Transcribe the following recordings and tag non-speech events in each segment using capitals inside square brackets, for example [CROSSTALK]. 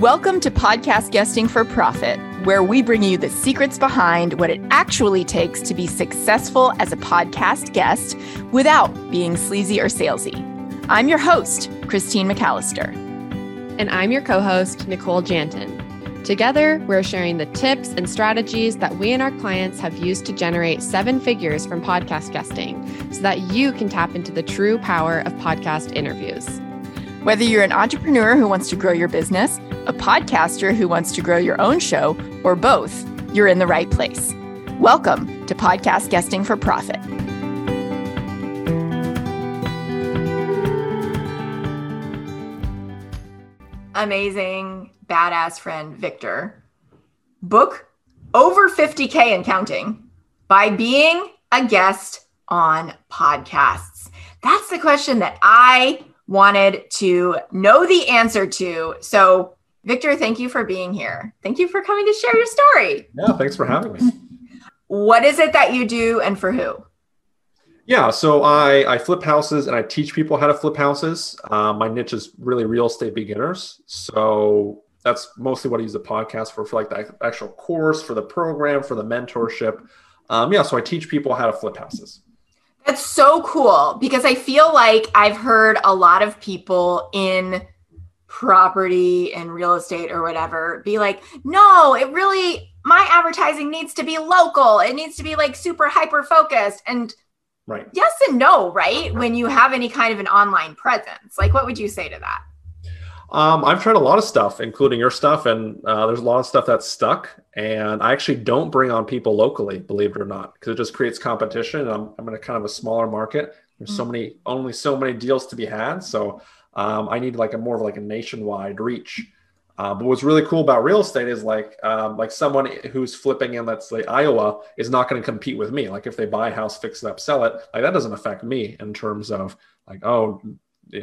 Welcome to Podcast Guesting for Profit, where we bring you the secrets behind what it actually takes to be successful as a podcast guest without being sleazy or salesy. I'm your host, Christine McAllister. And I'm your co host, Nicole Janton. Together, we're sharing the tips and strategies that we and our clients have used to generate seven figures from podcast guesting so that you can tap into the true power of podcast interviews. Whether you're an entrepreneur who wants to grow your business, a podcaster who wants to grow your own show, or both, you're in the right place. Welcome to Podcast Guesting for Profit. Amazing, badass friend Victor. Book over 50K and counting by being a guest on podcasts. That's the question that I wanted to know the answer to. So, Victor, thank you for being here. Thank you for coming to share your story. Yeah, thanks for having me. [LAUGHS] What is it that you do and for who? Yeah, so I, I flip houses and I teach people how to flip houses. Uh, my niche is really real estate beginners. So that's mostly what I use the podcast for, for like the actual course, for the program, for the mentorship. Um, yeah, so I teach people how to flip houses. That's so cool because I feel like I've heard a lot of people in property and real estate or whatever be like, no, it really, my advertising needs to be local. It needs to be like super hyper focused. And right. yes and no, right? When you have any kind of an online presence, like what would you say to that? Um, I've tried a lot of stuff, including your stuff, and uh, there's a lot of stuff that's stuck. And I actually don't bring on people locally, believe it or not, because it just creates competition. I'm, I'm in a kind of a smaller market. There's mm-hmm. so many, only so many deals to be had. So um, I need like a more of like a nationwide reach. Uh, but what's really cool about real estate is like um, like someone who's flipping in let's say Iowa is not going to compete with me. Like if they buy a house, fix it up, sell it, like that doesn't affect me in terms of like oh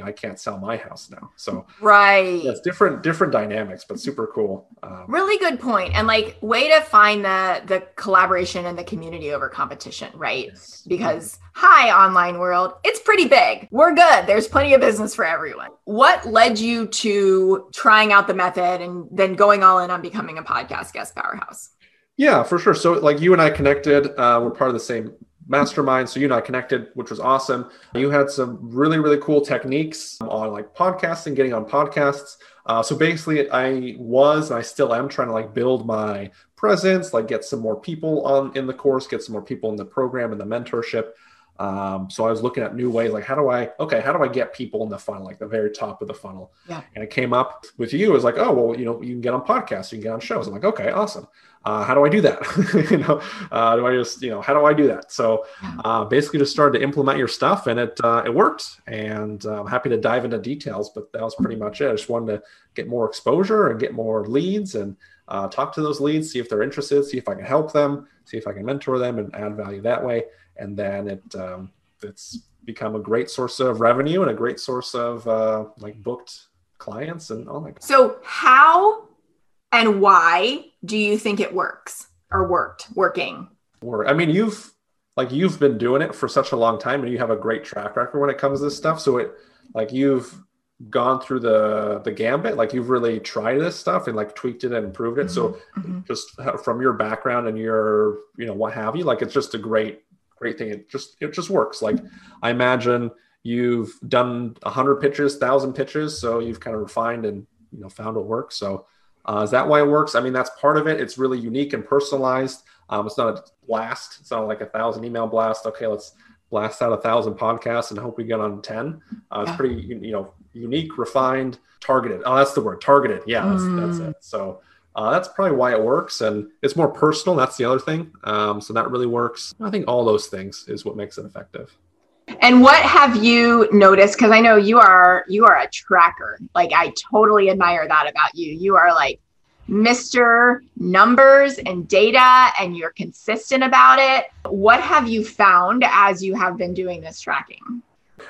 I can't sell my house now. So right, yeah, it's different different dynamics, but super cool. Um, really good point, and like way to find the the collaboration and the community over competition, right? Yes. Because hi, online world, it's pretty big. We're good. There's plenty of business for everyone. What led you to trying out the method and then going all in on becoming a podcast guest powerhouse? Yeah, for sure. So like you and I connected. Uh, we're part of the same mastermind. So you and I connected, which was awesome. You had some really, really cool techniques on like podcasting, getting on podcasts. Uh, so basically, I was and I still am trying to like build my presence, like get some more people on in the course, get some more people in the program and the mentorship. Um, so I was looking at new ways, like how do I, okay, how do I get people in the funnel, like the very top of the funnel? Yeah. And it came up with you. It was like, oh, well, you know, you can get on podcasts, you can get on shows. I'm like, okay, awesome uh, how do I do that? [LAUGHS] you know, uh, do I just, you know, how do I do that? So uh, basically just started to implement your stuff and it, uh, it worked. And uh, I'm happy to dive into details, but that was pretty much it. I just wanted to get more exposure and get more leads and uh, talk to those leads, see if they're interested, see if I can help them, see if I can mentor them and add value that way. And then it, um, it's become a great source of revenue and a great source of like booked clients and all that. So how and why do you think it works or worked working i mean you've like you've been doing it for such a long time and you have a great track record when it comes to this stuff so it like you've gone through the the gambit like you've really tried this stuff and like tweaked it and improved it mm-hmm. so mm-hmm. just from your background and your you know what have you like it's just a great great thing it just it just works like i imagine you've done 100 pitches 1000 pitches so you've kind of refined and you know found what works so uh, is that why it works? I mean, that's part of it. It's really unique and personalized. Um, it's not a blast. It's not like a thousand email blast. Okay, let's blast out a thousand podcasts and hope we get on 10. Uh, it's yeah. pretty, you know, unique, refined, targeted. Oh, that's the word targeted. Yeah, that's, mm. that's it. So uh, that's probably why it works. And it's more personal. That's the other thing. Um, so that really works. I think all those things is what makes it effective. And what have you noticed? Because I know you are you are a tracker. Like I totally admire that about you. You are like Mr. Numbers and data, and you're consistent about it. What have you found as you have been doing this tracking?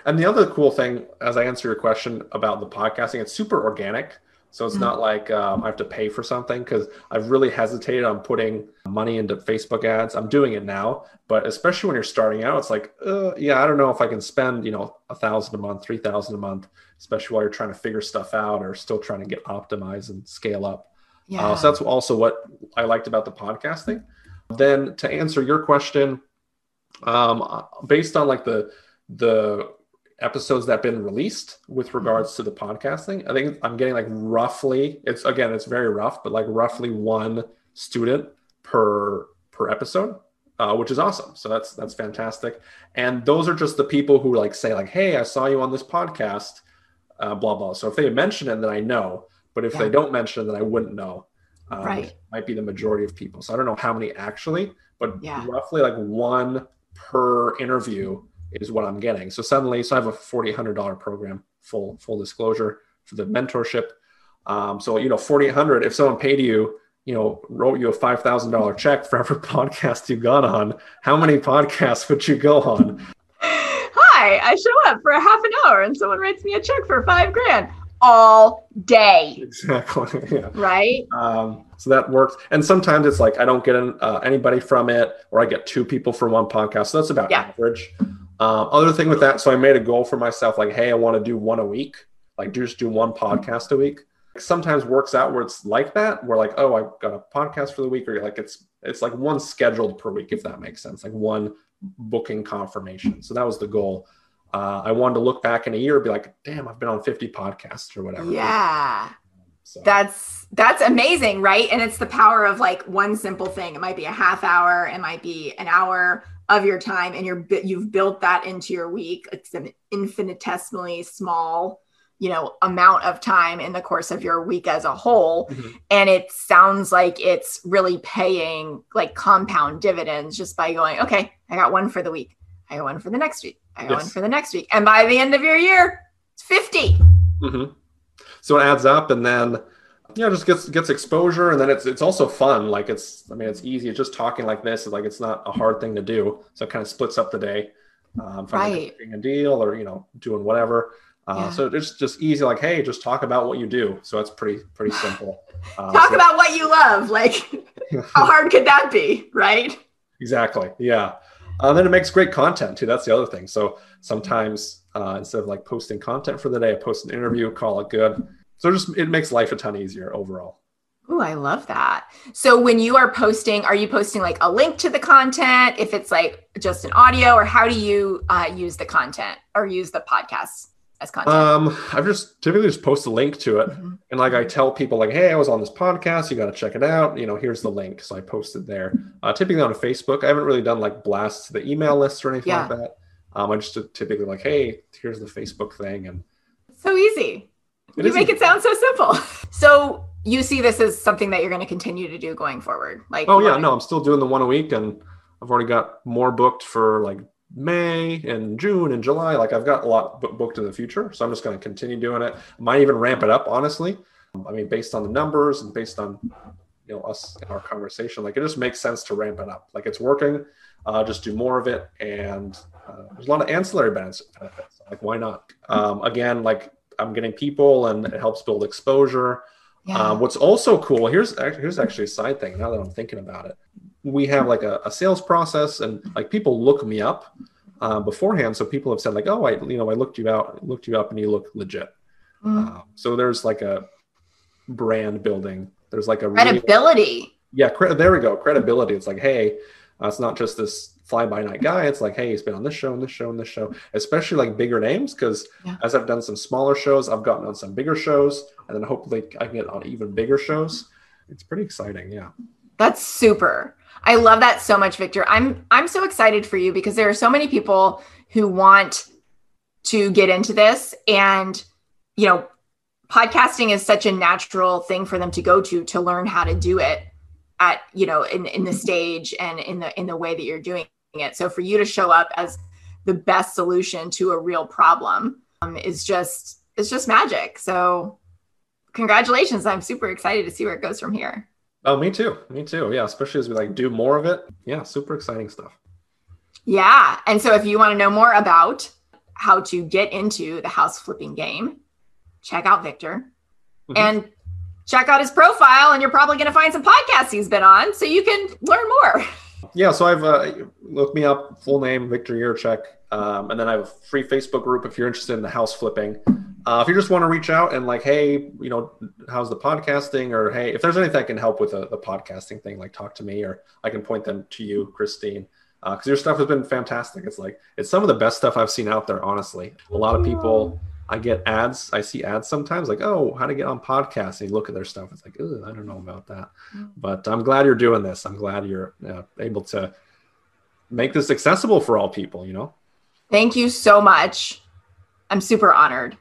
And the other cool thing, as I answer your question about the podcasting, it's super organic. So it's Mhm. not like um, I have to pay for something because I've really hesitated on putting money into Facebook ads. I'm doing it now, but especially when you're starting out, it's like, uh, yeah, I don't know if I can spend, you know, a thousand a month, three thousand a month, especially while you're trying to figure stuff out or still trying to get optimized and scale up. Yeah. Uh, so that's also what I liked about the podcasting. Then to answer your question, um, based on like the the episodes that have been released with regards to the podcasting, I think I'm getting like roughly. It's again, it's very rough, but like roughly one student per per episode. Uh, which is awesome. So that's that's fantastic. And those are just the people who like say like, "Hey, I saw you on this podcast," uh, blah blah. So if they mention it, then I know. But if Yeah. they don't mention it, then I wouldn't know. Um, Right. Might be the majority of people. So I don't know how many actually, but Yeah. roughly like one per interview is what I'm getting. So suddenly, so I have a forty hundred dollar program. Full full disclosure for the mentorship. Um, so you know, forty eight hundred. If someone paid you, you know, wrote you a five thousand dollar [LAUGHS] check for every podcast you got on, how many podcasts would you go on? Hi, I show up for a half an hour and someone writes me a check for five grand all day, Exactly. [LAUGHS] Yeah. right? Um, so that works. And sometimes it's like I don't get an, uh, anybody from it, or I get two people from one podcast. So that's about Yeah. average. Um, other thing with that, so I made a goal for myself, like, hey, I want to do one a week, like just do one podcast a week. Sometimes works out where it's like that, where like, oh, I've got a podcast for the week, or like it's it's like one scheduled per week, if that makes sense, like one booking confirmation. So that was the goal. Uh, I wanted to look back in a year and be like, damn, I've been on 50 podcasts or whatever. Yeah. So That's that's amazing, right? And it's the power of like one simple thing. It might be a half hour, it might be an hour of your time and you're you've built that into your week. It's an infinitesimally small, you know, amount of time in the course of your week as a whole. Mhm. And it sounds like it's really paying like compound dividends just by going, okay, I got one for the week. I got one for the next week. I got Yes. one for the next week. And by the end of your year, it's 50. hmm So it adds up, and then yeah, just gets gets exposure, and then it's it's also fun. Like it's, I mean, it's easy. It's just talking like this. Like it's not a hard thing to do. So it kind of splits up the day. Um, Right. a deal or you know doing whatever. Uh, Yeah. So it's just easy. Like hey, just talk about what you do. So it's pretty pretty [LAUGHS] simple. Um, Talk so- about what you love. Like, [LAUGHS] how hard could that be? Right. Exactly. Yeah. Uh, then it makes great content too. That's the other thing. So sometimes uh, instead of like posting content for the day, I post an interview, call it good. So just it makes life a ton easier overall. Oh, I love that. So when you are posting, are you posting like a link to the content? If it's like just an audio, or how do you uh, use the content or use the podcast as content? Um, I've just typically just post a link to it, Mhm. and like I tell people like, hey, I was on this podcast. You got to check it out. You know, here's the link. So I post it there. Uh, typically on Facebook, I haven't really done like blasts to the email list or anything Yeah. like that. Um, I just typically like, hey, here's the Facebook thing, and So easy. It you make it sound so simple. [LAUGHS] So you see this as something that you're going to continue to do going forward. Like, Oh yeah, no, I'm still doing the one a week, and I've already got more booked for like May and June and July. Like I've got a lot booked in the future, so I'm just going to continue doing it. Might even ramp it up, honestly. I mean, based on the numbers and based on you know us in our conversation, like it just makes sense to ramp it up. Like it's working. Uh, just do more of it, and uh, there's a lot of ancillary benefits. benefits. Like why not? Um, again, like I'm getting people, and it helps build exposure. Yeah. Um, what's also cool here's here's actually a side thing. Now that I'm thinking about it, we have like a, a sales process, and like people look me up uh, beforehand. So people have said like, oh, I you know I looked you out, looked you up, and you look legit. Mm. Um, so there's like a brand building. There's like a real- Credibility. yeah, cre- there we go. Credibility. It's like, hey, uh, it's not just this fly by night guy. It's like, hey, he's been on this show and this show and this show, especially like bigger names. Because Yeah. as I've done some smaller shows, I've gotten on some bigger shows, and then hopefully I can get on even bigger shows. It's pretty exciting. Yeah. That's super. I love that so much, Victor. I'm I'm so excited for you because there are so many people who want to get into this and you know, podcasting is such a natural thing for them to go to to learn how to do it at, you know, in in the stage and in the in the way that you're doing it. So for you to show up as the best solution to a real problem um, is just it's just magic. So congratulations. I'm super excited to see where it goes from here. Oh, me too. Me too. Yeah. Especially as we like do more of it. Yeah. Super exciting stuff. Yeah. And so if you want to know more about how to get into the house flipping game, check out Victor. Mhm. And check out his profile and you're probably going to find some podcasts he's been on so you can learn more. [LAUGHS] Yeah, so I've uh, looked me up, full name Victor Yurchek, um, and then I have a free Facebook group if you're interested in the house flipping. Uh, if you just want to reach out and like, hey, you know, how's the podcasting, or hey, if there's anything I can help with the, the podcasting thing, like talk to me, or I can point them to you, Christine, because uh, your stuff has been fantastic. It's like it's some of the best stuff I've seen out there. Honestly, a lot of people I get ads. I see ads sometimes like, oh, how to get on podcasts. And you look at their stuff. It's like, I don't know about that. Mm. But I'm glad you're doing this. I'm glad you're uh, able to make this accessible for all people, you know? Thank you so much. I'm super honored.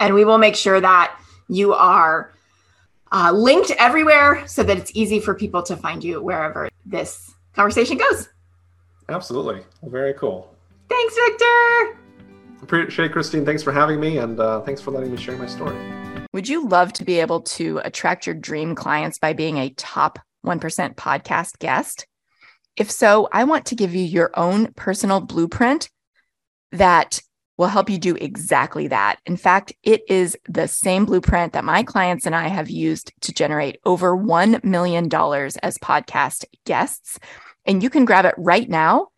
And we will make sure that you are uh, linked everywhere so that it's easy for people to find you wherever this conversation goes. Absolutely. Very cool. Thanks, Victor. Appreciate Christine. Thanks for having me and uh, thanks for letting me share my story. Would you love to be able to attract your dream clients by being a top 1% podcast guest? If so, I want to give you your own personal blueprint that will help you do exactly that. In fact, it is the same blueprint that my clients and I have used to generate over $1 million as podcast guests. And you can grab it right now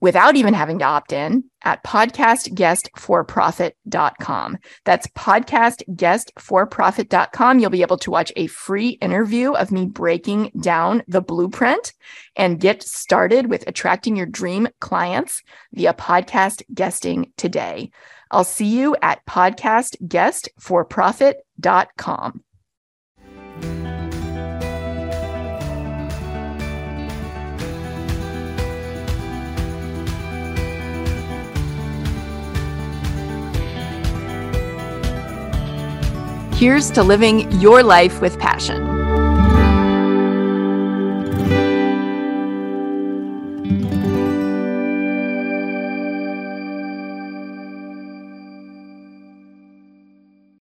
without even having to opt in at podcastguestforprofit.com. That's podcastguestforprofit.com. You'll be able to watch a free interview of me breaking down the blueprint and get started with attracting your dream clients via podcast guesting today. I'll see you at podcastguestforprofit.com. Here's to living your life with passion.